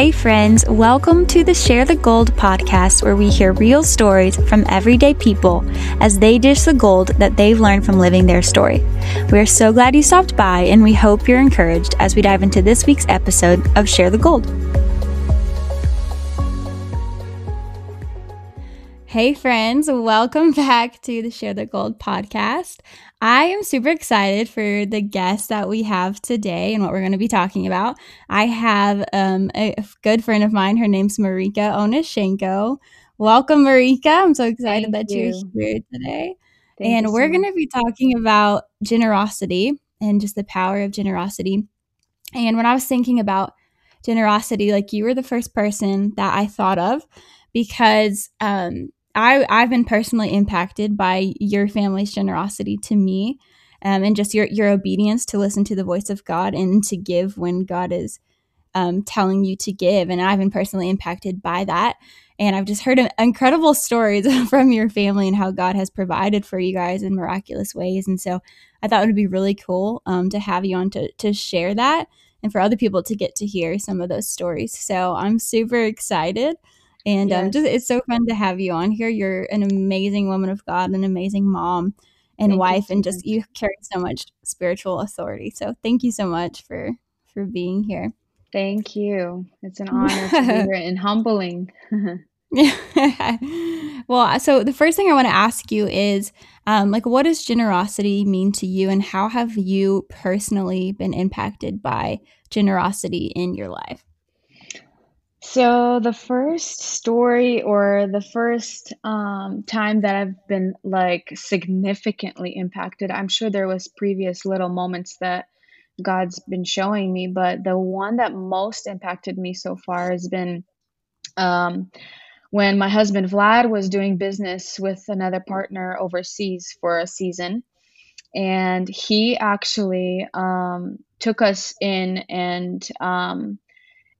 Hey, friends, welcome to the Share the Gold podcast, where we hear real stories from everyday people as they dish the gold that they've learned from living their story. We're so glad you stopped by, and we hope you're encouraged as we dive into this week's episode of Share the Gold. Hey, friends, welcome back to the Share the Gold podcast. I am super excited for the guest that we have today and what we're going to be talking about. I have um, a good friend of mine. Her name's Marika Onishenko. Welcome, Marika. I'm so excited Thank that you. are here today. Thank and we're so going to be talking about generosity and just the power of generosity. And when I was thinking about generosity, like you were the first person that I thought of because um, I I've been personally impacted by your family's generosity to me, um, and just your your obedience to listen to the voice of God and to give when God is um, telling you to give. And I've been personally impacted by that. And I've just heard incredible stories from your family and how God has provided for you guys in miraculous ways. And so I thought it would be really cool um, to have you on to, to share that and for other people to get to hear some of those stories. So I'm super excited. And um, yes. um, just it's so fun to have you on here. You're an amazing woman of God, an amazing mom and thank wife, and just you carry so much spiritual authority. So thank you so much for for being here. Thank you. It's an honor to be here and humbling. Yeah. Well, so the first thing I want to ask you is, um, like, what does generosity mean to you, and how have you personally been impacted by generosity in your life? So the first story or the first um, time that I've been like significantly impacted, I'm sure there was previous little moments that God's been showing me, but the one that most impacted me so far has been um, when my husband Vlad was doing business with another partner overseas for a season. And he actually um, took us in and um,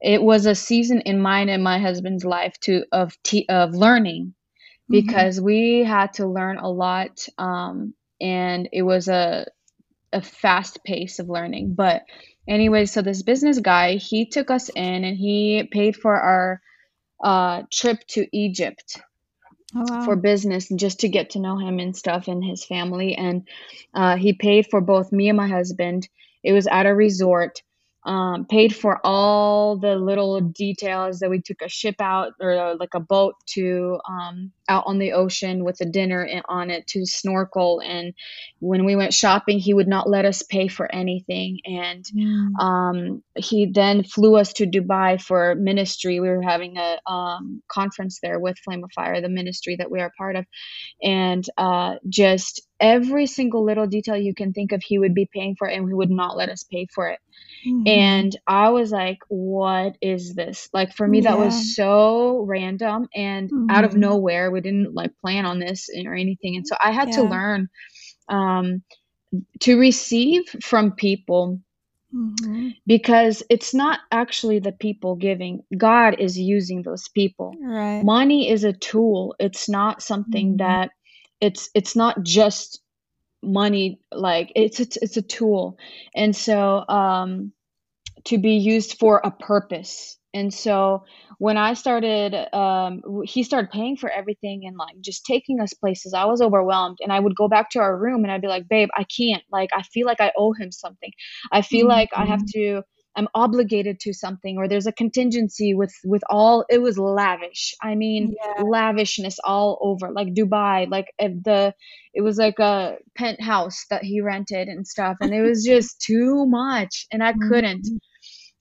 it was a season in mine and my husband's life to of t- of learning mm-hmm. because mm-hmm. we had to learn a lot um, and it was a a fast pace of learning but anyway so this business guy he took us in and he paid for our uh, trip to egypt oh, wow. for business just to get to know him and stuff and his family and uh, he paid for both me and my husband it was at a resort um, paid for all the little details that we took a ship out or uh, like a boat to um, out on the ocean with a dinner on it to snorkel and when we went shopping he would not let us pay for anything and mm. um, he then flew us to dubai for ministry we were having a um, conference there with flame of fire the ministry that we are part of and uh, just every single little detail you can think of he would be paying for it and he would not let us pay for it Mm-hmm. And I was like, what is this? Like for me, yeah. that was so random and mm-hmm. out of mm-hmm. nowhere. We didn't like plan on this or anything. And so I had yeah. to learn um, to receive from people Mm-hmm. because it's not actually the people giving god is using those people right. money is a tool it's not something mm-hmm. that it's it's not just money like it's it's, it's a tool and so um to be used for a purpose and so when i started um he started paying for everything and like just taking us places i was overwhelmed and i would go back to our room and i'd be like babe i can't like i feel like i owe him something i feel mm-hmm. like i have mm-hmm. to I'm obligated to something or there's a contingency with with all it was lavish. I mean yeah. lavishness all over like Dubai like the it was like a penthouse that he rented and stuff and it was just too much and I couldn't. Mm-hmm.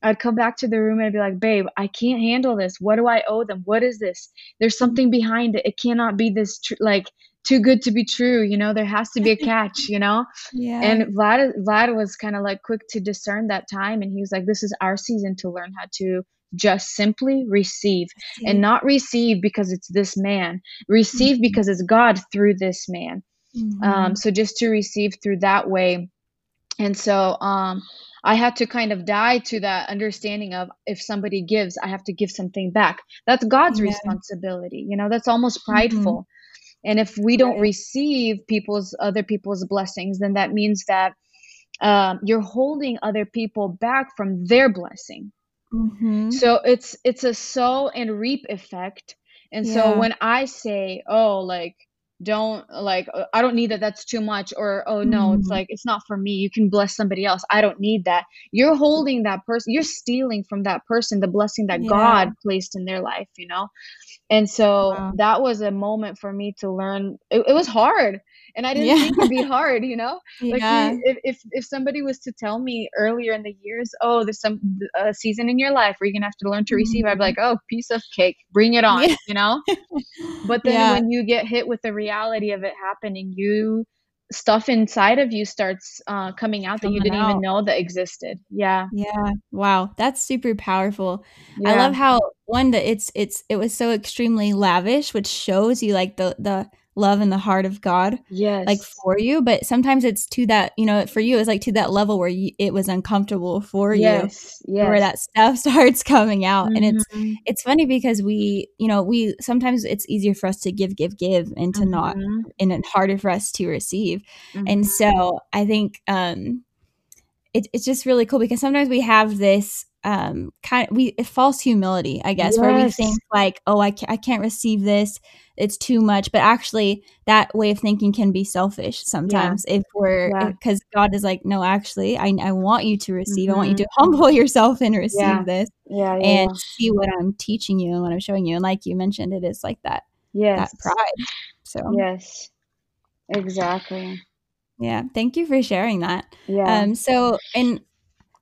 I'd come back to the room and I'd be like, babe, I can't handle this. What do I owe them? What is this? There's something behind it. It cannot be this tr- like too good to be true you know there has to be a catch you know yeah and vlad vlad was kind of like quick to discern that time and he was like this is our season to learn how to just simply receive and not receive because it's this man receive mm-hmm. because it's god through this man mm-hmm. um so just to receive through that way and so um I had to kind of die to that understanding of if somebody gives, I have to give something back. That's God's yeah. responsibility. You know, that's almost mm-hmm. prideful. Mm-hmm and if we don't receive people's other people's blessings then that means that um, you're holding other people back from their blessing Mm-hmm. So it's it's a sow and reap effect. And so when I say, "Oh, like don't like uh, I don't need that that's too much," or "Oh no, it's Mhm. like it's not for me. You can bless somebody else. I don't need that." You're holding that person, you're stealing from that person the blessing that Yeah. God placed in their life, you know? And so Wow. that was a moment for me to learn it, it was hard and I didn't Yeah. think it'd be hard, you know? Like Yeah. if if if somebody was to tell me earlier in the years, "Oh, there's some a season in your life where you're gonna have to learn to receive," I'd be Mhm. like, "Oh, piece of cake. Bring it on," Yeah. you know? But then when you get hit with the reality of it happening, you stuff inside of you starts uh, coming out that you didn't even know that existed. Yeah. Yeah. Wow, that's super powerful. I love how one that it's it's it was so extremely lavish, which shows you like the the love and the heart of God like for you, but sometimes it's to that, you know, for you it's like to that level where you, it was uncomfortable for you Yes. where that stuff starts coming out and it's Mhm. it's funny because we, you know, we sometimes it's easier for us to give give give and to not Mhm. and then harder for us to receive. And Mhm. so I think um it, it's just really cool because sometimes we have this um kind of we false humility i guess where we think like oh I, can't, I can't receive this it's too much but actually that way of thinking can be selfish Yeah. sometimes if we're Yeah. because god is like no actually I, I want you to receive i want you Mhm. to humble yourself and Yeah. receive this Yeah, yeah, and yeah. see what i'm teaching you and what i'm showing you and like you mentioned it is like that that pride so Yes. Exactly. yeah thank you for sharing that Yeah. um so and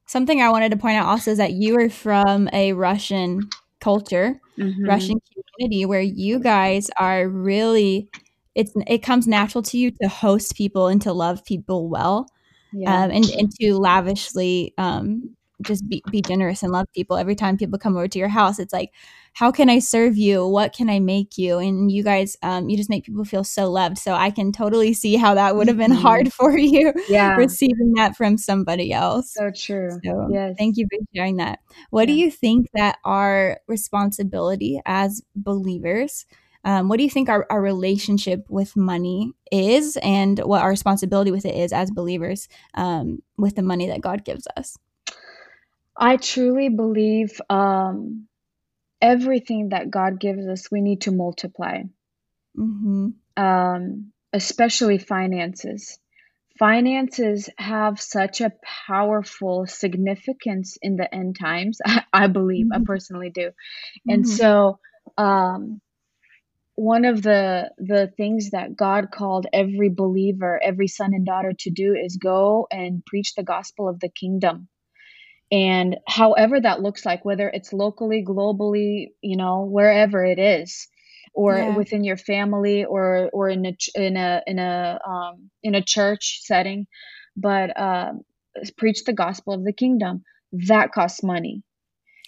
something I wanted to point out also is that you are from a Russian culture, Mhm. Russian community where you guys are really it's it comes natural to you to host people and to love people well. Yeah. Um, and and to lavishly um just be, be generous and love people every time people come over to your house it's like how can i serve you what can i make you and you guys um, you just make people feel so loved so i can totally see how that would have been Mhm. hard for you Yeah. receiving that from somebody else So true. so Yes. thank you for sharing that. What do you think that our responsibility as believers, um, what do you think our, our relationship with money is and what our responsibility with it is as believers um, with the money that God gives us? I truly believe um, everything that God gives us, we need to multiply, Mm-hmm. um, especially finances. Finances have such a powerful significance in the end times. I, I believe, I Mm-hmm. personally do. And Mm-hmm. so, um, one of the the things that God called every believer, every son and daughter to do is go and preach the gospel of the kingdom. And however that looks like, whether it's locally, globally, you know, wherever it is, or Yeah. within your family, or or in a in a in a um, in a church setting, but um, preach the gospel of the kingdom. That costs money,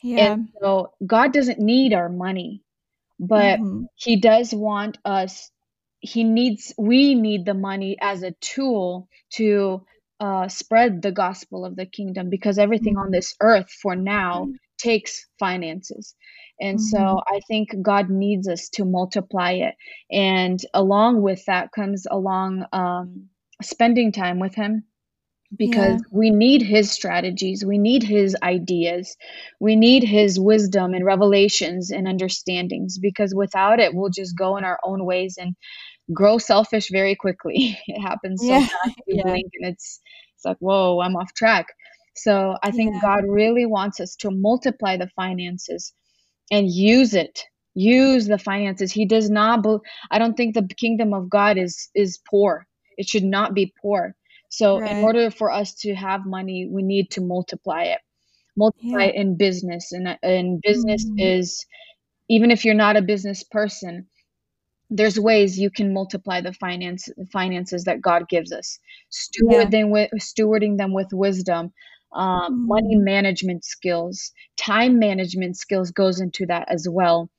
Yeah. and so God doesn't need our money, but Mm-hmm. He does want us. He needs. We need the money as a tool to uh, spread the gospel of the kingdom because everything on this earth for now takes finances. And Mm-hmm. so I think God needs us to multiply it. And along with that comes along um, spending time with Him because Yeah. we need His strategies, we need His ideas, we need His wisdom and revelations and understandings because without it, we'll just go in our own ways and grow selfish very quickly. It happens so Yeah. fast. You Yeah. blink and it's it's like, whoa, I'm off track. So I think Yeah. God really wants us to multiply the finances and use it. Use the finances. He does not. Be, I don't think the kingdom of God is is poor. It should not be poor. So in order for us to have money, we need to multiply it. Multiply Yeah. it in business, and and business Mhm. is even if you're not a business person, there's ways you can multiply the finance finances that God gives us. Steward Yeah. with stewarding them with wisdom, um, money Mhm. management skills, time management skills goes into that as well.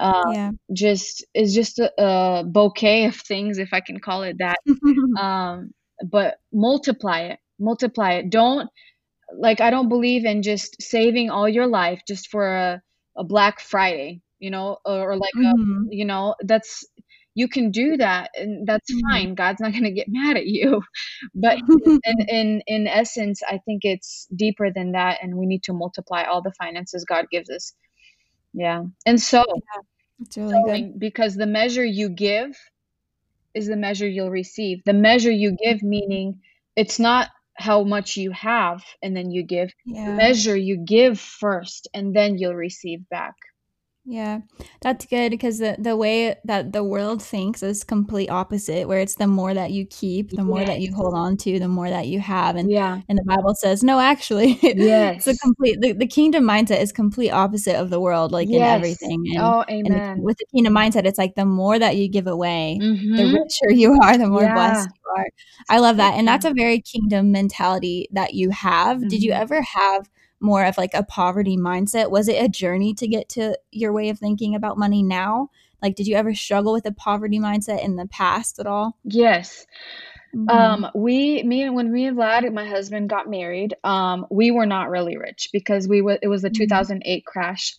Uh, Yeah. just is just a, a bouquet of things, if I can call it that. Um, but multiply it, multiply it. Don't like I don't believe in just saving all your life just for a, a Black Friday, you know, or, or like a Mhm. you know, that's you can do that and that's Mhm. fine god's not going to get mad at you but in, in in essence i think it's deeper than that and we need to multiply all the finances god gives us yeah and so It's really good. because the measure you give is the measure you'll receive the measure you give meaning it's not how much you have and then you give Yeah. measure you give first and then you'll receive back Yeah, that's good because the the way that the world thinks is complete opposite, where it's the more that you keep, the more that you hold on to, the more that you have, and yeah. and the Bible says no, actually, yes. it's a complete the, the kingdom mindset is complete opposite of the world, like in everything, and oh and the, amen. with the kingdom mindset, it's like the more that you give away, the mm-hmm. richer you are, the more yeah. blessed you are. I love that, and that's a very kingdom mentality that you have. Did you hmm ever have? More of like a poverty mindset? Was it a journey to get to your way of thinking about money now? Like, did you ever struggle with a poverty mindset in the past at all? yes hmm Um, we, me and when me and Vlad, my husband, got married, um, we were not really rich because we were, it was the hmm 2008 crash,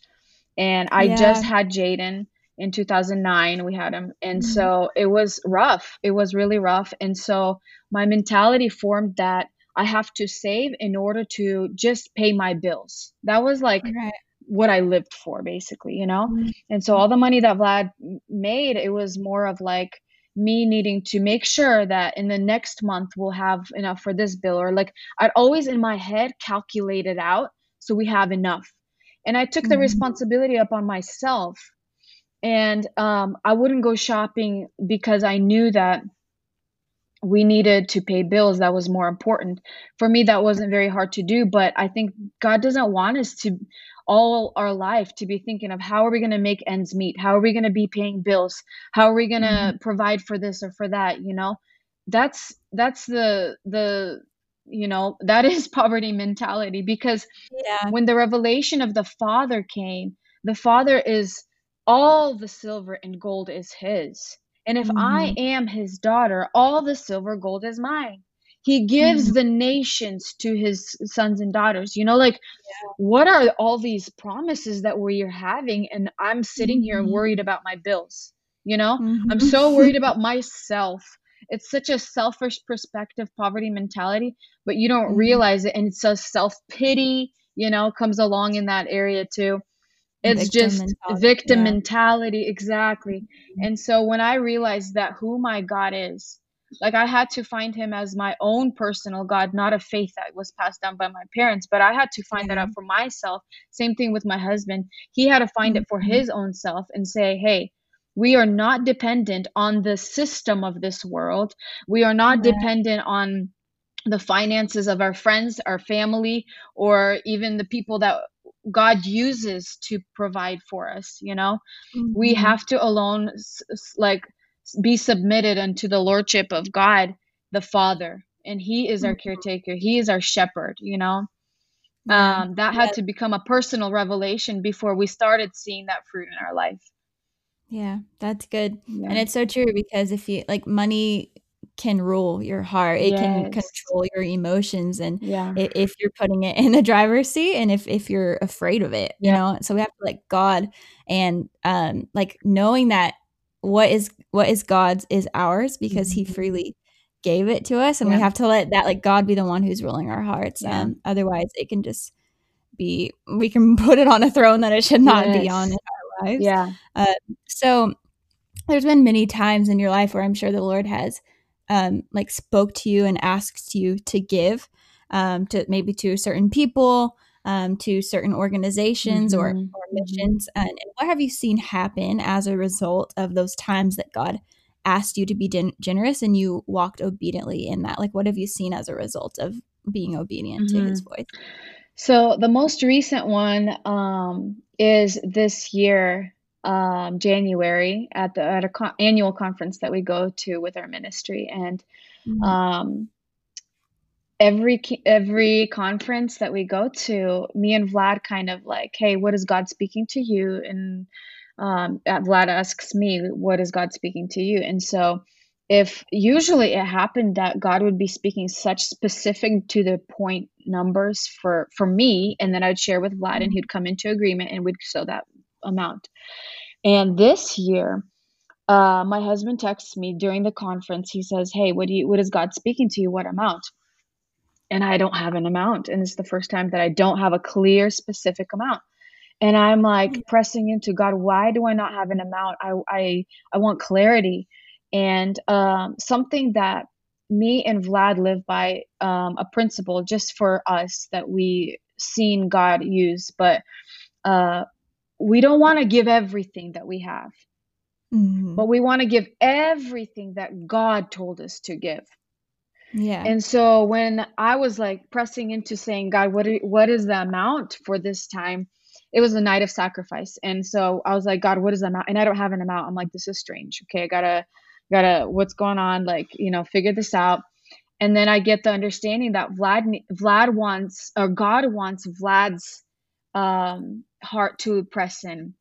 and I just had Jaden in 2009. We had him, and hmm so it was rough. It was really rough, and so my mentality formed that I have to save in order to just pay my bills. That was like Right. what I lived for, basically, you know? Mhm. And so all the money that Vlad made, it was more of like me needing to make sure that in the next month we'll have enough for this bill, or like I'd always in my head calculate it out so we have enough. And I took the Mhm. responsibility upon myself. And um, I wouldn't go shopping because I knew that we needed to pay bills that was more important. For me that wasn't very hard to do but i think god doesn't want us to all our life to be thinking of how are we going to make ends meet? How are we going to be paying bills? How are we going to mm-hmm. provide for this or for that you know? That's that's the the you know that is poverty mentality because Yeah. when the revelation of the father came the father is all the silver and gold is his and if i Mhm. am his daughter all the silver gold is mine he gives Mhm. the nations to his sons and daughters you know like Yeah. what are all these promises that we're having and i'm sitting here Mhm. worried about my bills you know i'm Mhm. so worried about myself it's such a selfish perspective poverty mentality but you don't Mhm. realize it and it's a self-pity you know comes along in that area too it's Victim just mentality. victim Yeah. mentality exactly Mhm. and so when i realized that who my god is like i had to find him as my own personal god not a faith that was passed down by my parents but i had to find that out for myself same thing with my husband he had to find it for Mhm. his own self and say hey we are not dependent on the system of this world we are not Right. dependent on the finances of our friends, our family, or even the people that God uses to provide for us, you know? We Mhm. have to alone like be submitted unto the lordship of God the Father, and he is our Mhm. caretaker. He is our shepherd, you know? Yeah. Um that Yeah. had to become a personal revelation before we started seeing that fruit in our life. Yeah, that's good. And it's so true because if you like money can rule your heart. It can control your emotions and Yeah. if you're putting it in the driver's seat and if if you're afraid of it, you know. So we have to let God and um like knowing that what is what is God's is ours because he Mhm. freely gave it to us and we have to let that like God be the one who's ruling our hearts. Yeah. Um otherwise it can just be we can put it on a throne that it should not be on in our lives. Yeah. Uh, so there's been many times in your life where I'm sure the Lord has um, like spoke to you and asked you to give um, to maybe to certain people, um, to certain organizations or, Mhm. or Mhm. missions. And, and what have you seen happen as a result of those times that God asked you to be gen- generous and you walked obediently in that? Like, what have you seen as a result of being obedient to His voice? So the most recent one um, is this year, um, January, at the at a con annual conference that we go to with our ministry, and Mhm. um, every every conference that we go to, me and Vlad kind of like, hey, what is God speaking to you? And um, uh, Vlad asks me, what is God speaking to you? And so, if usually it happened that God would be speaking such specific to the point numbers for for me, and then I'd share with Vlad, and he'd come into agreement, and we'd sow that amount. And this year, uh, my husband texts me during the conference. He says, "Hey, what do you? What is God speaking to you? What amount?" And I don't have an amount, and it's the first time that I don't have a clear, specific amount. And I'm like pressing into God. Why do I not have an amount? I I I want clarity, and um, something that me and Vlad live by um, a principle just for us that we seen God use, but uh, we don't want to give everything that we have, Mhm. but we want to give everything that God told us to give. Yeah. And so when I was like pressing into saying, God, what are, what is the amount for this time? It was a night of sacrifice. And so I was like, God, what is the amount? And I don't have an amount. I'm like, this is strange. Okay, I gotta gotta what's going on? Like, you know, figure this out. And then I get the understanding that Vlad Vlad wants or God wants Vlad's um heart to press in.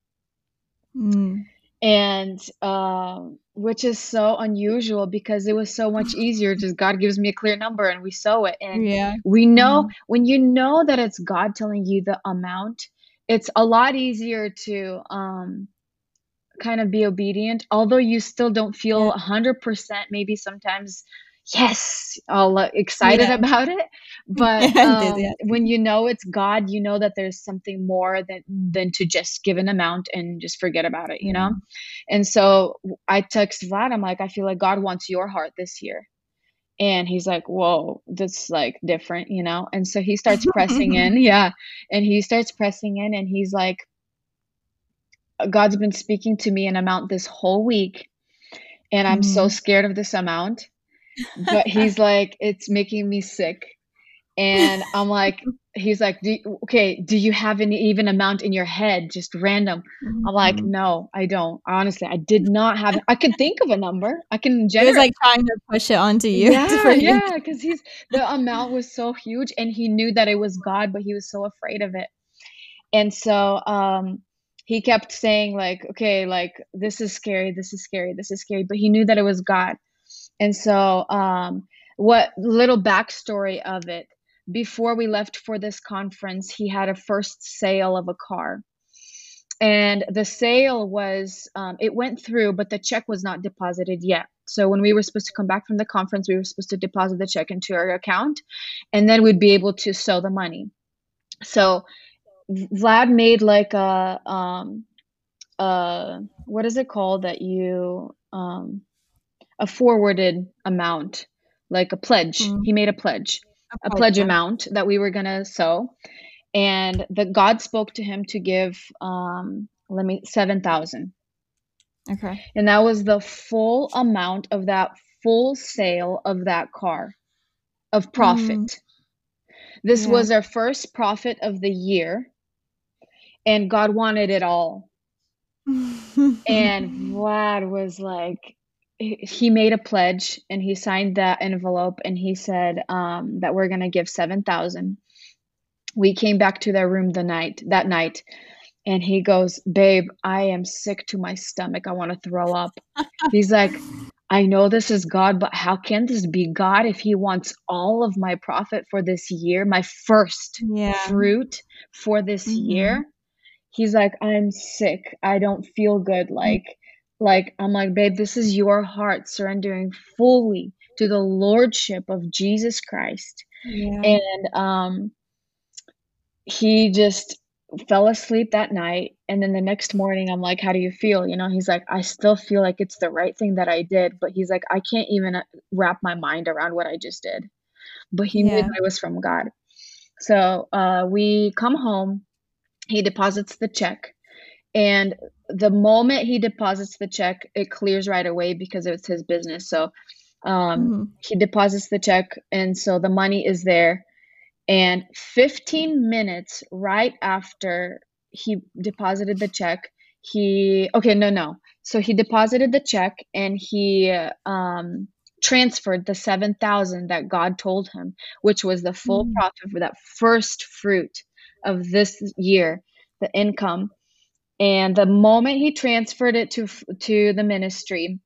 Mm. and um, which is so unusual because it was so much easier just god gives me a clear number and we sow it and Yeah. we know Mhm. when you know that it's god telling you the amount it's a lot easier to um kind of be obedient although you still don't feel Yeah. 100% maybe sometimes yes all uh, excited Yeah. about it but um, Enthusiastic. when you know it's god you know that there's something more than than to just give an amount and just forget about it you know and so I text Vlad, I'm like, I feel like God wants your heart this year. And he's like, Whoa, that's like different, you know? And so he starts pressing in. Yeah. And he starts pressing in and he's like, God's been speaking to me an amount this whole week. And I'm so Mhm. scared of this amount. But he's like, It's making me sick. And I'm like, He's like, do, okay, do you have an even amount in your head, just random? I'm like, Mhm. no, I don't. Honestly, I did not have. I can think of a number. I can He was like trying to push it onto you Yeah, yeah, because he's the amount was so huge, and he knew that it was God, but he was so afraid of it. And so, um, he kept saying like, okay, like this is scary, this is scary, this is scary, but he knew that it was God. And so, um, what little backstory of it? Before we left for this conference, he had a first sale of a car and the sale was um, it went through but the check was not deposited yet so when we were supposed to come back from the conference we were supposed to deposit the check into our account and then we'd be able to sell the money so vlad made like a um uh what is it called that you um a forwarded amount like a pledge Mm. he made a pledge a Okay, pledge yeah. amount that we were gonna sow and that God spoke to him to give um let me 7,000 Okay. and that was the full amount of that full sale of that car of profit Mm. this Yeah. was our first profit of the year and God wanted it all and Vlad was like he made a pledge and he signed that envelope and he said um, that we're going to give 7,000 we came back to their room the night that night and he goes babe i am sick to my stomach. I want to throw up. He's like i know this is god but how can this be god if he wants all of my profit for this year my first yeah. fruit for this Mhm. year? He's like i'm sick. I don't feel good. Like like i'm like babe this is your heart surrendering fully to the lordship of jesus christ Yeah. and um he just fell asleep that night and then the next morning i'm like how do you feel you know he's like i still feel like it's the right thing that i did but he's like i can't even uh, wrap my mind around what i just did but he knew Yeah. that it was from god so uh, we come home he deposits the check and the moment he deposits the check it clears right away because it's his business so um, Mhm. he deposits the check and so the money is there and 15 minutes right after he deposited the check he okay no no so he deposited the check and he um transferred the 7000 that god told him which was the full Mm. profit for that first fruit of this year the income and the moment he transferred it to to the ministry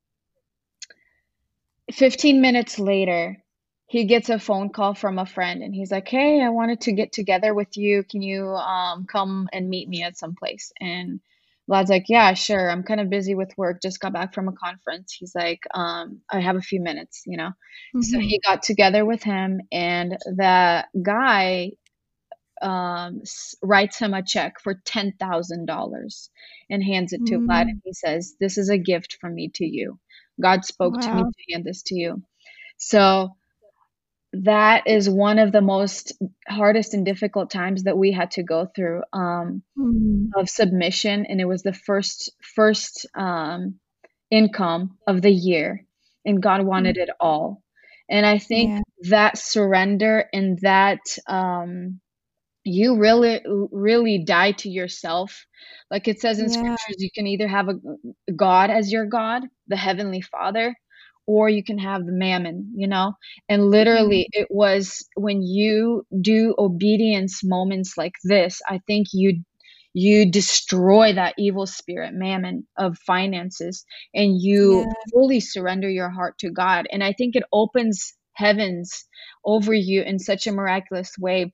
15 minutes later he gets a phone call from a friend and he's like hey i wanted to get together with you can you um, come and meet me at some place and Vlad's like, yeah, sure. I'm kind of busy with work. Just got back from a conference. He's like, um, I have a few minutes, you know. So Mhm. he got together with him, and the guy um, writes him a check for ten thousand dollars and hands it to Vlad, and Mm. he says, "This is a gift from me to you. God spoke to me Wow. to hand this to you." So that is one of the most hardest and difficult times that we had to go through um, Mm. of submission, and it was the first first um, income of the year, and God Mm. wanted it all. And I think Yeah. that surrender and that um, you really really die to yourself. Like it says in Yeah. scriptures, you can either have a God as your God, the heavenly Father, or you can have the mammon, you know? And literally mm-hmm. it was when you do obedience moments like this, I think you you destroy that evil spirit mammon of finances and you Yeah. fully surrender your heart to God. And I think it opens heavens over you in such a miraculous way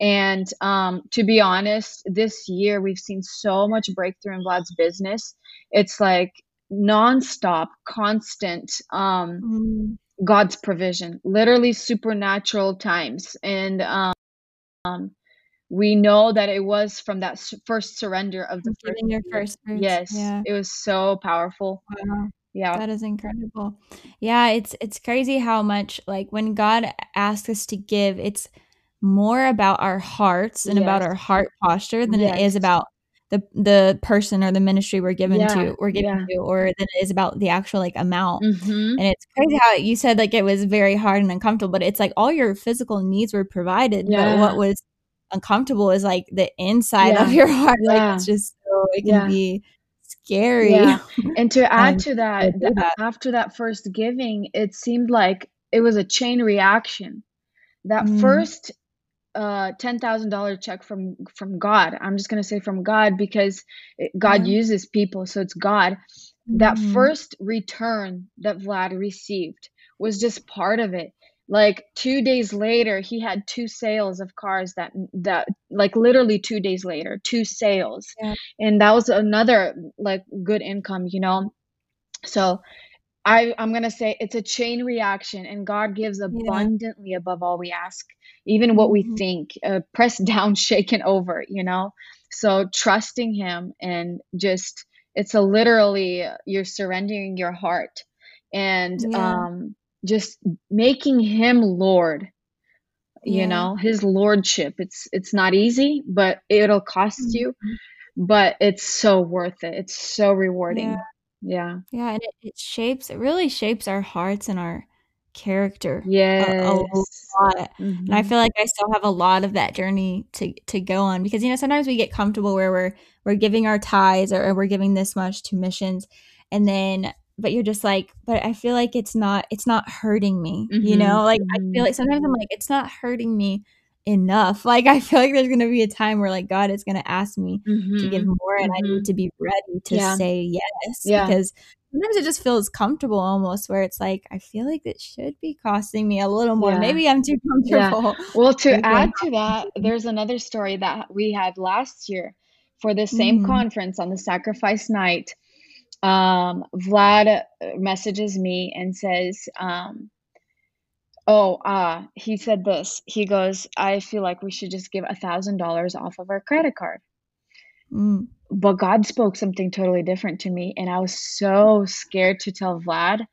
and um, to be honest, this year we've seen so much breakthrough in Vlad's business. It's like nonstop, constant um, Mm. God's provision, literally supernatural times. And um, we know that it was from that first surrender of the first your first fruits. Yes, Yeah. it was so powerful. Wow. Yeah. That is incredible. Yeah, it's it's crazy how much like when God asks us to give, it's more about our hearts and about our heart posture than it Yes. is about the the person or the ministry we're given Yeah. to we're given Yeah. to or than it is about the actual like amount. Mm-hmm. And it's crazy how you said like it was very hard and uncomfortable, but it's like all your physical needs were provided, but what was uncomfortable is like the inside of your heart. Like it's just so it can Yeah. be scary. Yeah, and to add Um, to to that, that. after that first giving, it seemed like it was a chain reaction. That Mm, first uh $10,000 check from from God. I'm just going to say from God because it, God yeah. uses people, so it's God. That Mhm. first return that Vlad received was just part of it. Like 2 days later, he had 2 sales of cars that that like literally 2 days later, 2 sales. Yeah. And that was another like good income, you know. So I I'm gonna say it's a chain reaction, and God gives Yeah. abundantly above all we ask, even what we Mhm. think, uh, pressed down, shaken over, you know? So trusting Him and just it's a literally you're surrendering your heart and Yeah. um, just making Him Lord, you Yeah. know, His lordship. It's it's not easy, but it'll cost you, Mhm. but it's so worth it. It's so Yeah. rewarding. Yeah. Yeah, and it it shapes it really shapes our hearts and our character a a Yes. lot, and I Mhm. feel like I still have a lot of that journey to to go on because, you know, sometimes we get comfortable where we're we're giving our ties or or we're giving this much to missions, and then but you're just like, "But I feel like it's not it's not hurting me," you Mhm. know? Like, I feel Mhm. like sometimes I'm like, "It's not hurting me enough." Like, I feel like there's gonna be a time where, like, God is gonna ask me to give Mhm. more, and I need Mhm. to be ready to Yeah. say yes Yeah. because sometimes it just feels comfortable almost where it's like, I feel like it should be costing me a little more. Yeah. Maybe I'm too comfortable Well, to add to that, there's another story that we had last year for the same Mhm. conference on the sacrifice night. Um, Vlad uh, messages me and says, um, "Oh, uh, he said this. He goes, I feel like we should just give a thousand dollars off of our credit card." Mm. But God spoke something totally different to me, and I was so scared to tell Vlad,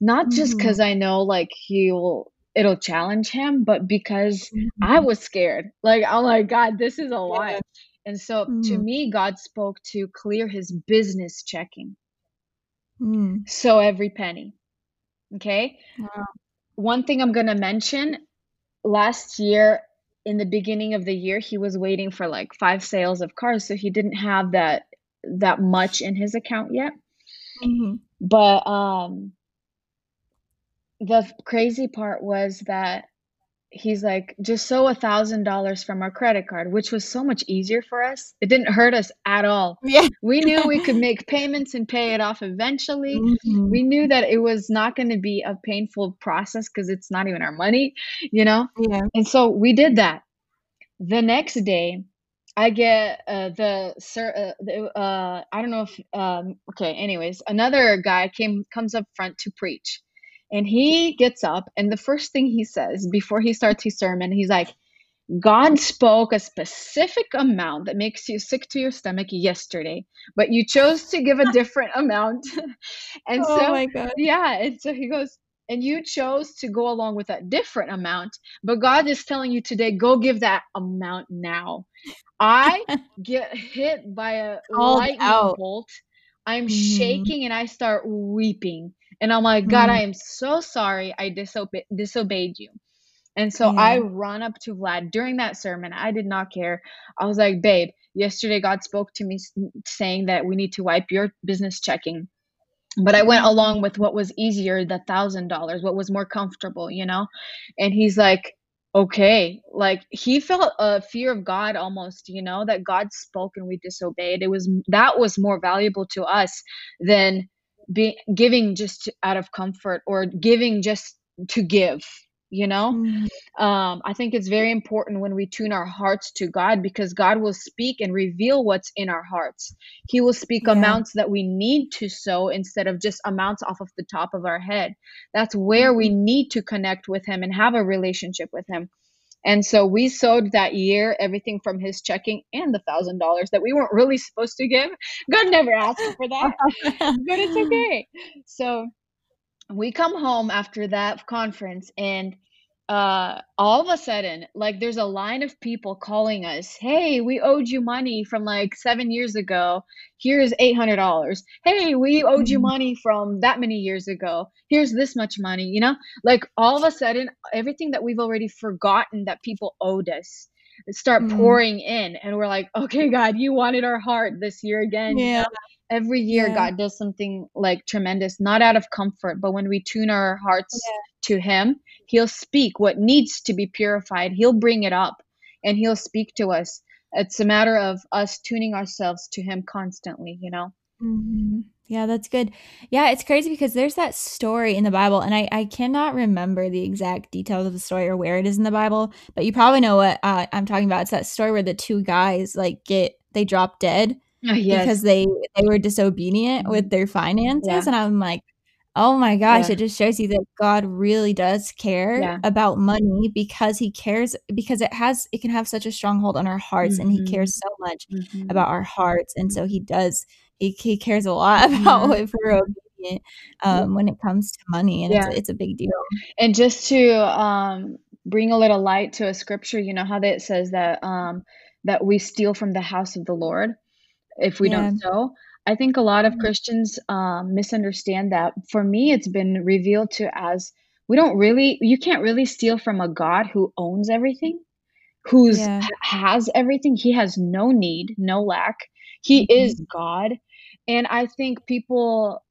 not just because I know like he'll it'll challenge him, but because I Mhm. was scared. Like, I'm like, God, this is a lot. Yeah. And so to Mhm. me, God spoke to clear his business checking. Mm. So every penny. Okay. Wow. One thing I'm gonna mention last year in the beginning of the year, he was waiting for like five sales of cars, so he didn't have that that much in his account yet. Mhm. But um the crazy part was that he's like, just sow a thousand dollars from our credit card, which was so much easier for us. It didn't hurt us at all. Yeah. We knew we could make payments and pay it off eventually. Mhm. We knew that it was not going to be a painful process because it's not even our money, you know? Yeah. And so we did that. The next day, I get uh, the sir. Uh, the, uh, I don't know if. Um, okay. Anyways, another guy came comes up front to preach, and he gets up, and the first thing he says before he starts his sermon, he's like, God spoke a specific amount that makes you sick to your stomach yesterday, but you chose to give a different amount. and Oh so, my God. yeah, and so he goes, and you chose to go along with that different amount, but God is telling you today, go give that amount now. I get hit by a Called lightning out. bolt. I'm Mhm. shaking and I start weeping. And I'm like, God, Mm. I am so sorry I disobe- disobeyed you. And so I run up to Vlad during that sermon. I did not care. I was like, babe, yesterday God spoke to me saying that we need to wipe your business checking. But I went along with what was easier, the thousand dollars, what was more comfortable, you know? And he's like, okay. Like he felt a fear of God almost, you know, that God spoke and we disobeyed. It was that was more valuable to us than be giving just out of comfort or giving just to give, you know? Mhm. um, I think it's very important when we tune our hearts to God because God will speak and reveal what's in our hearts. He will speak Yeah. amounts that we need to sow instead of just amounts off of the top of our head. That's where we need to connect with Him and have a relationship with Him. And so we sowed that year everything from his checking and the thousand dollars that we weren't really supposed to give. God never asked for that, but it's okay. So we come home after that conference and uh all of a sudden like there's a line of people calling us hey we owed you money from like seven years ago here's $800 hey we owed you Mhm. money from that many years ago here's this much money you know like all of a sudden everything that we've already forgotten that people owed us start Mm. pouring in and we're like okay god you wanted our heart this year again Yeah. Every year Yeah. god does something like tremendous not out of comfort but when we tune our hearts Yeah. to him he'll speak what needs to be purified he'll bring it up and he'll speak to us it's a matter of us tuning ourselves to him constantly you know Mhm. Yeah, that's good. Yeah, it's crazy because there's that story in the Bible, and I I cannot remember the exact details of the story or where it is in the Bible, but you probably know what uh, I'm talking about. It's that story where the two guys like get they drop dead Ah, yes because they they were disobedient Mhm. with their finances, yeah. and I'm like, oh my gosh, yeah. it just shows you that God really does care yeah. about money because He cares because it has it can have such a stronghold on our hearts, and He hmm cares so much hmm about our hearts, and so He does he he cares a lot about if we're obedient um, when it comes to money, and it's it's a big deal. and just to um bring a little light to a scripture you know how that it says that um that we steal from the house of the lord if we Yeah. don't sow. I think a lot of Mhm. Christians um, misunderstand that. For me, it's been revealed to as we don't really, you can't really steal from a God who owns everything, who's Yeah. has everything. He has no need, no lack. He Mhm. is God, and I think people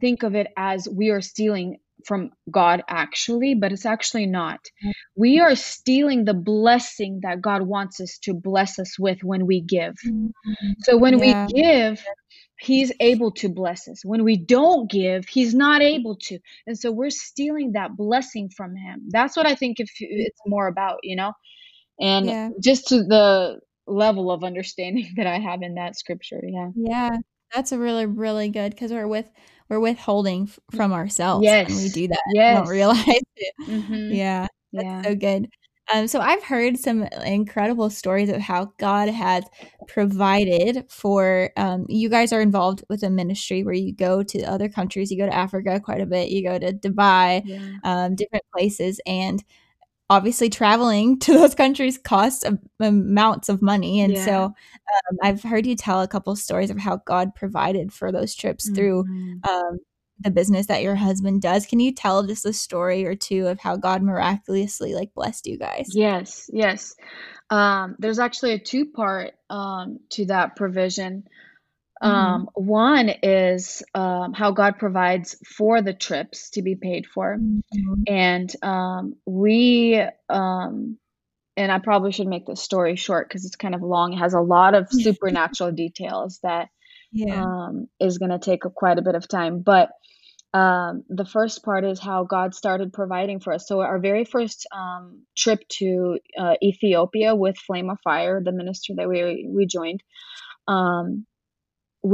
think of it as we are stealing from God actually, but it's actually not. We are stealing the blessing that God wants us to bless us with when we give. Mhm. So when we give, he's able to bless us. When we don't give, he's not able to. And so we're stealing that blessing from him. That's what I think if it's more about, you know? And Yeah. just to the level of understanding that I have in that scripture, yeah. Yeah. That's a really, really good because we're with we're withholding f from ourselves when we do that. We don't realize it. Mhm. Yeah, that's Yeah. so good. Um, so I've heard some incredible stories of how God has provided for um, you guys are involved with a ministry where you go to other countries, you go to Africa quite a bit, you go to Dubai, Yeah. um, different places, and obviously traveling to those countries costs a- amounts of money. And so um, I've heard you tell a couple stories of how God provided for those trips through Mhm. um, the business that your husband does. Can you tell just a story or two of how God miraculously like blessed you guys? Yes, yes. Um, there's actually a two part um, to that provision. Mhm. Um, one is um, how God provides for the trips to be paid for. Mhm. And um, we, um, and I probably should make this story short because it's kind of long. It has a lot of supernatural details that Yeah. um, is going to take quite a bit of time. But um, the first part is how God started providing for us. So, our very first um, trip to uh, Ethiopia with Flame of Fire, the minister that we we joined, um,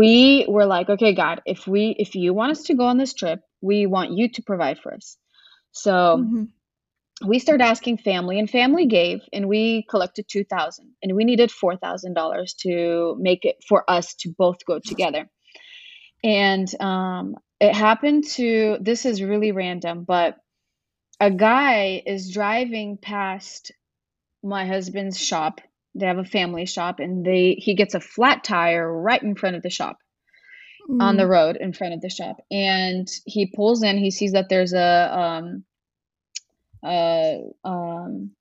we were like, okay, God, if we if you want us to go on this trip, we want you to provide for us. So. Mm-hmm. We started asking family, and family gave, and we collected two thousand, and we needed four thousand dollars to make it for us to both go together. And um, it happened to this is really random, but a guy is driving past my husband's shop. They have a family shop and they he gets a flat tire right in front of the shop. Mm. On the mm. road in front of the shop. And he pulls in, he sees that there's a um a um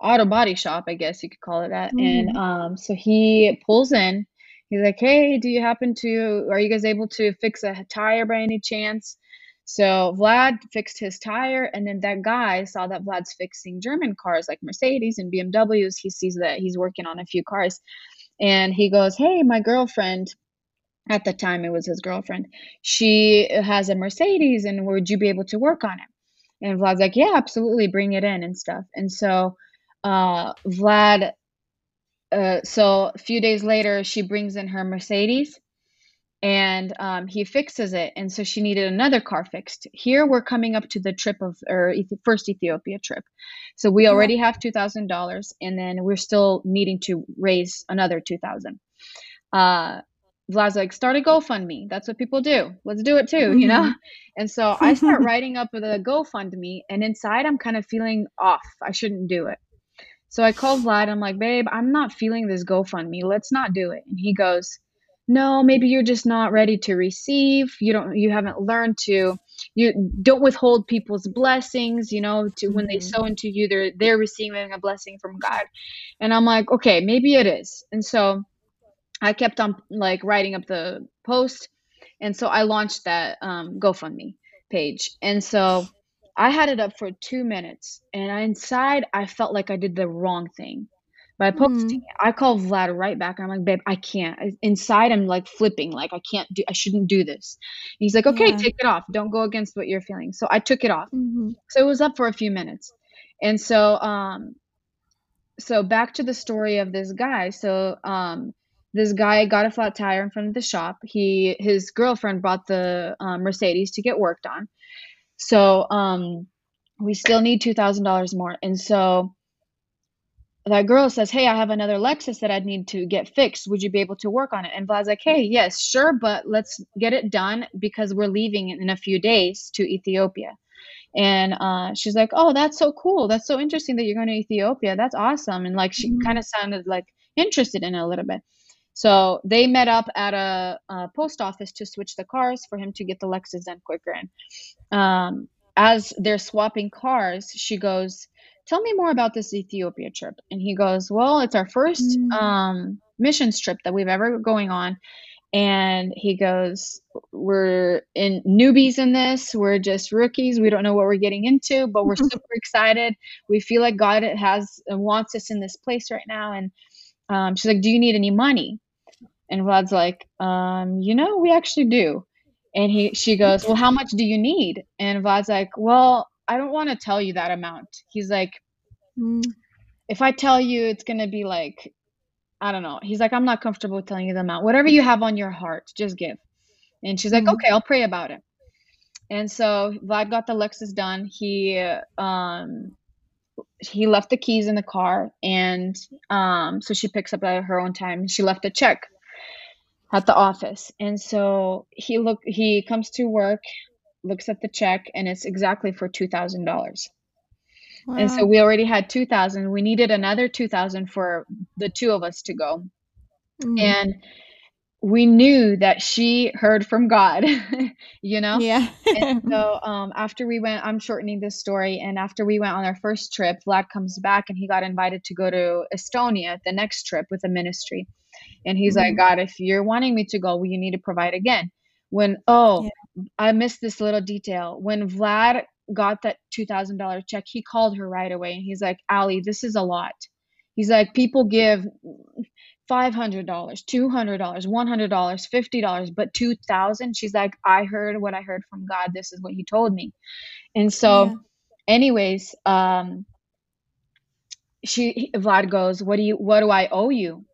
auto body shop, I guess you could call it that. Mm. And um so he pulls in He's like, hey, do you happen to, are you guys able to fix a tire by any chance? So Vlad fixed his tire, and then that guy saw that Vlad's fixing German cars like Mercedes and BMWs. He sees that he's working on a few cars, and he goes, "Hey, my girlfriend." At the time, it was his girlfriend. She has a Mercedes, and would you be able to work on it? And Vlad's like, "Yeah, absolutely, bring it in and stuff." And so uh, Vlad uh, so a few days later, she brings in her Mercedes and um, he fixes it. And so she needed another car fixed. Here we're coming up to the trip of, or first Ethiopia trip. So we already have $2,000 and then we're still needing to raise another 2000 uh, Vlad's like, start a GoFundMe. That's what people do. Let's do it too, mm-hmm. you know? Mm-hmm. And so I start writing up the GoFundMe, and inside I'm kind of feeling off. I shouldn't do it. So I called Vlad. I'm like, babe, I'm not feeling this GoFundMe. Let's not do it. And he goes, no, maybe you're just not ready to receive. You don't, you haven't learned to, you don't withhold people's blessings. You know, to when they mm-hmm. sow into you, they're they're receiving a blessing from God. And I'm like, okay, maybe it is. And so I kept on like writing up the post, and so I launched that um, GoFundMe page. And so I had it up for two minutes, and inside I felt like I did the wrong thing by posting mm. it. I call Vlad right back, and I'm like, "Babe, I can't." Inside, I'm like flipping, like I can't do, I shouldn't do this. And he's like, "Okay, yeah. take it off. Don't go against what you're feeling." So I took it off. Mm-hmm. So it was up for a few minutes, and so um, so back to the story of this guy. So um, this guy got a flat tire in front of the shop. He his girlfriend brought the um, Mercedes to get worked on. So um, we still need two thousand dollars more, and so that girl says, "Hey, I have another Lexus that I'd need to get fixed. Would you be able to work on it?" And Vlad's like, "Hey, yes, sure, but let's get it done because we're leaving in a few days to Ethiopia." And uh, she's like, "Oh, that's so cool. That's so interesting that you're going to Ethiopia. That's awesome." And like she mm-hmm. kind of sounded like interested in it a little bit. So they met up at a, a, post office to switch the cars for him to get the Lexus done quicker. And um, as they're swapping cars, she goes, "Tell me more about this Ethiopia trip." And he goes, "Well, it's our first mm. um, missions trip that we've ever going on." And he goes, "We're in newbies in this. We're just rookies. We don't know what we're getting into, but we're super excited. We feel like God has wants us in this place right now." And um, she's like, "Do you need any money?" And Vlad's like, um, you know, we actually do. And he she goes, Well, how much do you need? And Vlad's like, Well, I don't want to tell you that amount. He's like, mm. if I tell you it's gonna be like, I don't know. He's like, I'm not comfortable telling you the amount. Whatever you have on your heart, just give. And she's like, mm. Okay, I'll pray about it. And so Vlad got the Lexus done. He um he left the keys in the car and um so she picks up at her own time. She left a check at the office. And so he look he comes to work, looks at the check, and it's exactly for two thousand dollars. Wow. And so we already had two thousand. We needed another two thousand for the two of us to go. Mm. And we knew that she heard from God, you know? Yeah. and so um, after we went, I'm shortening this story, and after we went on our first trip, Vlad comes back and he got invited to go to Estonia the next trip with a ministry. And he's mm-hmm. like, God, if you're wanting me to go, well, you need to provide again. When, oh, yeah. I missed this little detail. When Vlad got that $2,000 check, he called her right away and he's like, Ali, this is a lot. He's like, people give $500, $200, $100, $50, but 2000 she's like I heard what I heard from God. This is what he told me. And so Yeah. anyways, um she he- Vlad goes, "What do you what do I owe you?"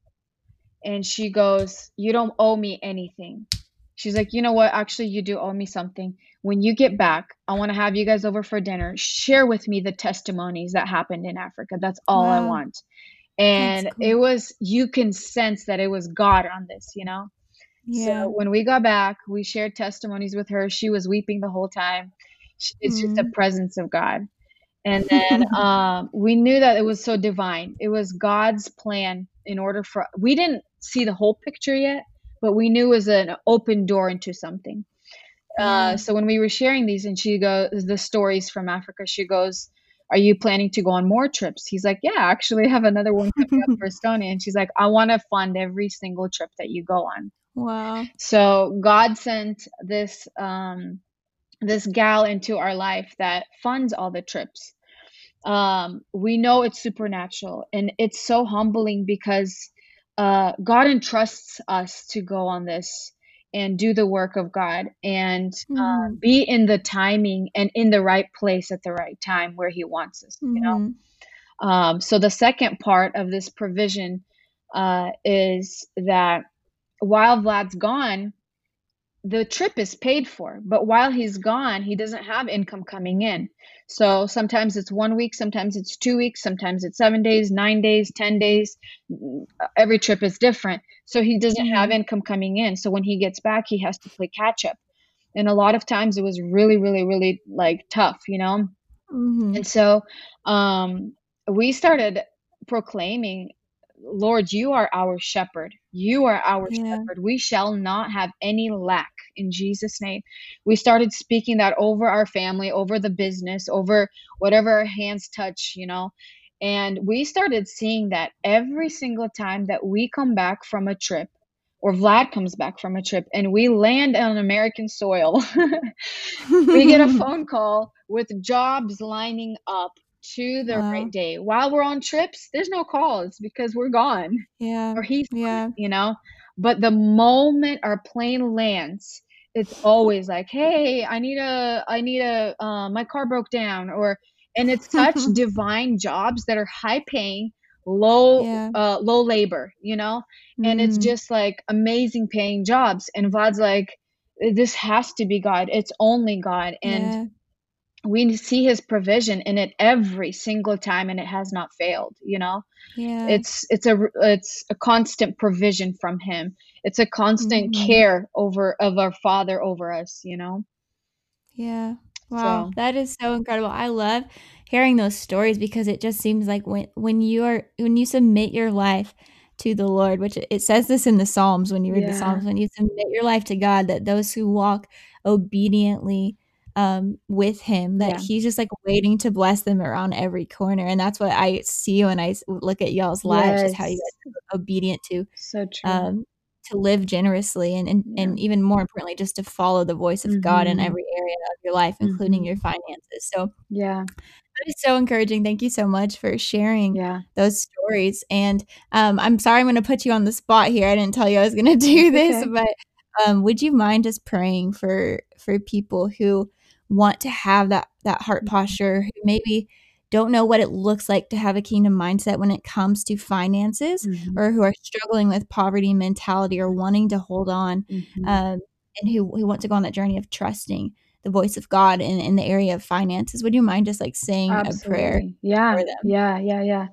And she goes, "You don't owe me anything." She's like, "You know what? Actually, you do owe me something. When you get back, I want to have you guys over for dinner. Share with me the testimonies that happened in Africa. That's all I want." And cool. it was you can sense that it was God on this, you know? Yeah. So when we got back, we shared testimonies with her. She was weeping the whole time. It's just the Mm. presence of God. And then um, we knew that it was so divine. It was God's plan in order for we didn't see the whole picture yet, but we knew it was an open door into something. Uh, so when we were sharing these, and she goes, the stories from Africa, she goes, "Are you planning to go on more trips?" He's like, "Yeah, actually, I have another one coming up for Estonia." And she's like, "I want to fund every single trip that you go on." Wow. So God sent this um, this gal into our life that funds all the trips. Um, we know it's supernatural, and it's so humbling because uh, God entrusts us to go on this and do the work of God and uh, Mhm. be in the timing and in the right place at the right time where He wants us. You know. Mhm. Um, so the second part of this provision uh, is that while Vlad's gone, the trip is paid for, but while he's gone, he doesn't have income coming in. So sometimes it's one week, sometimes it's two weeks, sometimes it's seven days, nine days, 10 days. Every trip is different. So he doesn't have Mhm. income coming in. So when he gets back, he has to play catch up. And a lot of times it was really, really, really like tough, you know? Mhm. And so um, we started proclaiming, Lord, you are our shepherd. You are our Yeah. shepherd. We shall not have any lack in Jesus' name. We started speaking that over our family, over the business, over whatever our hands touch, you know. And we started seeing that every single time that we come back from a trip, or Vlad comes back from a trip, and we land on American soil, we get a phone call with jobs lining up to the Wow. right day. While we're on trips, there's no calls because we're gone Yeah. or he's Yeah. you know. But the moment our plane lands, it's always like, "Hey, I need a I need a uh, my car broke down," or and it's such divine jobs that are high paying, low Yeah. uh low labor, you know? And it's Mhm. just like amazing paying jobs and Vlad's like this has to be God. It's only God and Yeah. We see his provision in it every single time and it has not failed you know Yeah. it's it's a it's a constant provision from him it's a constant Mhm. care over of our father over us you know Yeah. Wow, so that is so incredible. I love hearing those stories because it just seems like when when you are when you submit your life to the Lord, which it it says this in the Psalms when you read the Psalms, when you submit your life to God, that those who walk obediently um with him, that yeah he's just like waiting to bless them around every corner. And that's what I see when I look at y'all's lives—is how you guys are obedient to so true um to live generously and, and yeah and even more importantly just to follow the voice of God in mhm every area of your life including mhm your finances. So yeah that is so encouraging. Thank you so much for sharing yeah those stories. And um, I'm sorry I'm going to put you on the spot here. I didn't tell you I was going to do this, okay but um, would you mind just praying for for people who want to have that that heart Mhm. posture, who maybe don't know what it looks like to have a kingdom mindset when it comes to finances, Mhm. or who are struggling with poverty mentality or wanting to hold on, Mhm. um, and who who want to go on that journey of trusting the voice of God in in the area of finances? Would you mind just like saying a prayer yeah for them? yeah yeah yeah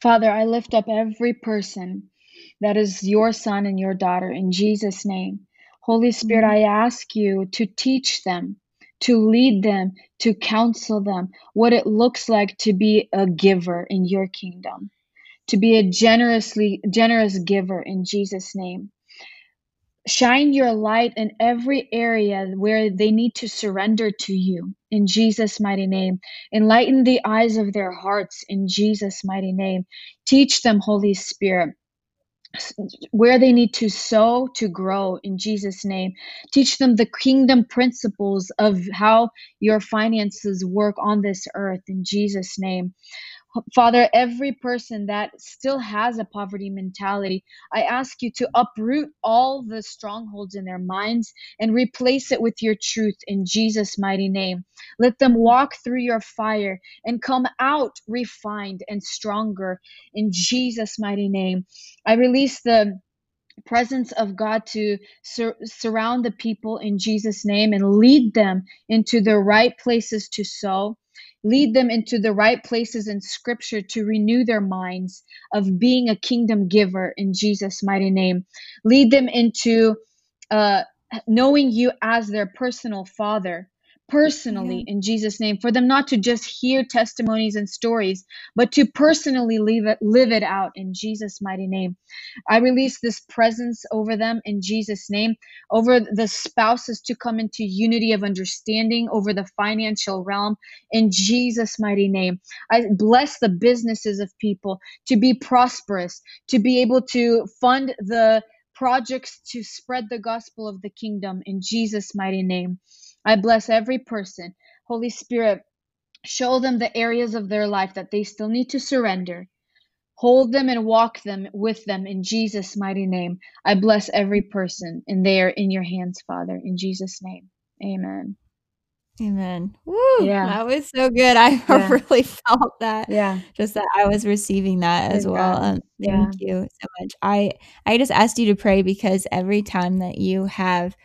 father i lift up every person that is your son and your daughter in jesus name holy spirit Mhm. i ask you to teach them to lead them to counsel them what it looks like to be a giver in your kingdom to be a generously generous giver in jesus name Shine your light in every area where they need to surrender to you in Jesus' mighty name. Enlighten the eyes of their hearts in Jesus' mighty name. Teach them, Holy Spirit, where they need to sow to grow in Jesus' name. Teach them the kingdom principles of how your finances work on this earth in Jesus' name. Father, every person that still has a poverty mentality, I ask you to uproot all the strongholds in their minds and replace it with your truth in Jesus' mighty name. Let them walk through your fire and come out refined and stronger in Jesus' mighty name. I release the presence of God to sur- surround the people in Jesus' name and lead them into the right places to sow. Lead them into the right places in scripture to renew their minds of being a kingdom giver in Jesus' mighty name. Lead them into uh, knowing you as their personal father personally in Jesus name for them not to just hear testimonies and stories but to personally live it live it out in Jesus mighty name. I release this presence over them in Jesus name over the spouses to come into unity of understanding over the financial realm in Jesus mighty name. I bless the businesses of people to be prosperous to be able to fund the projects to spread the gospel of the kingdom in Jesus mighty name I bless every person. Holy Spirit, show them the areas of their life that they still need to surrender. Hold them and walk them with them in Jesus' mighty name. I bless every person, and they are in your hands, Father, in Jesus' name. Amen. Amen. Woo! Yeah. That was so good. I yeah. really felt that. Yeah. Just that I was receiving that as well. Um, thank yeah. you so much. I I just asked you to pray because every time that you have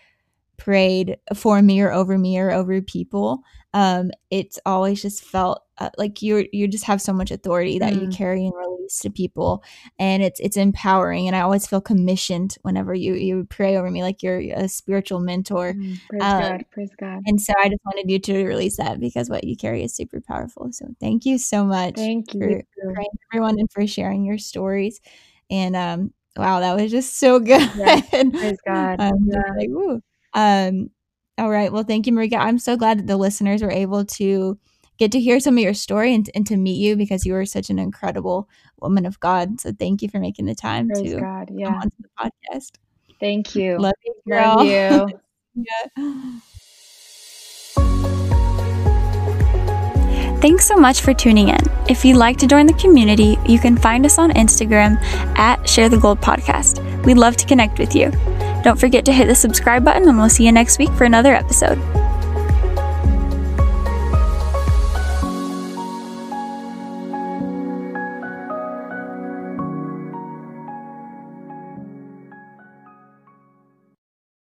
prayed for me or over me or over people um it's always just felt uh, like you you just have so much authority that mm. you carry and release to people and it's it's empowering and i always feel commissioned whenever you you pray over me like you're a spiritual mentor mm. praise um, god praise god and so i just wanted you to release that because what you carry is super powerful so thank you so much thank you for praying everyone and for sharing your stories and um wow that was just so good yeah. praise god um, yeah. like. Um, all right. Well, thank you, Marika. I'm so glad that the listeners were able to get to hear some of your story and, and to meet you because you are such an incredible woman of God. So thank you for making the time Praise to God. Yeah. come onto the podcast. Thank you. Love you, girl. Love you. yeah. Thanks so much for tuning in. If you'd like to join the community, you can find us on Instagram at Share the Gold Podcast. We'd love to connect with you. Don't forget to hit the subscribe button, and we'll see you next week for another episode.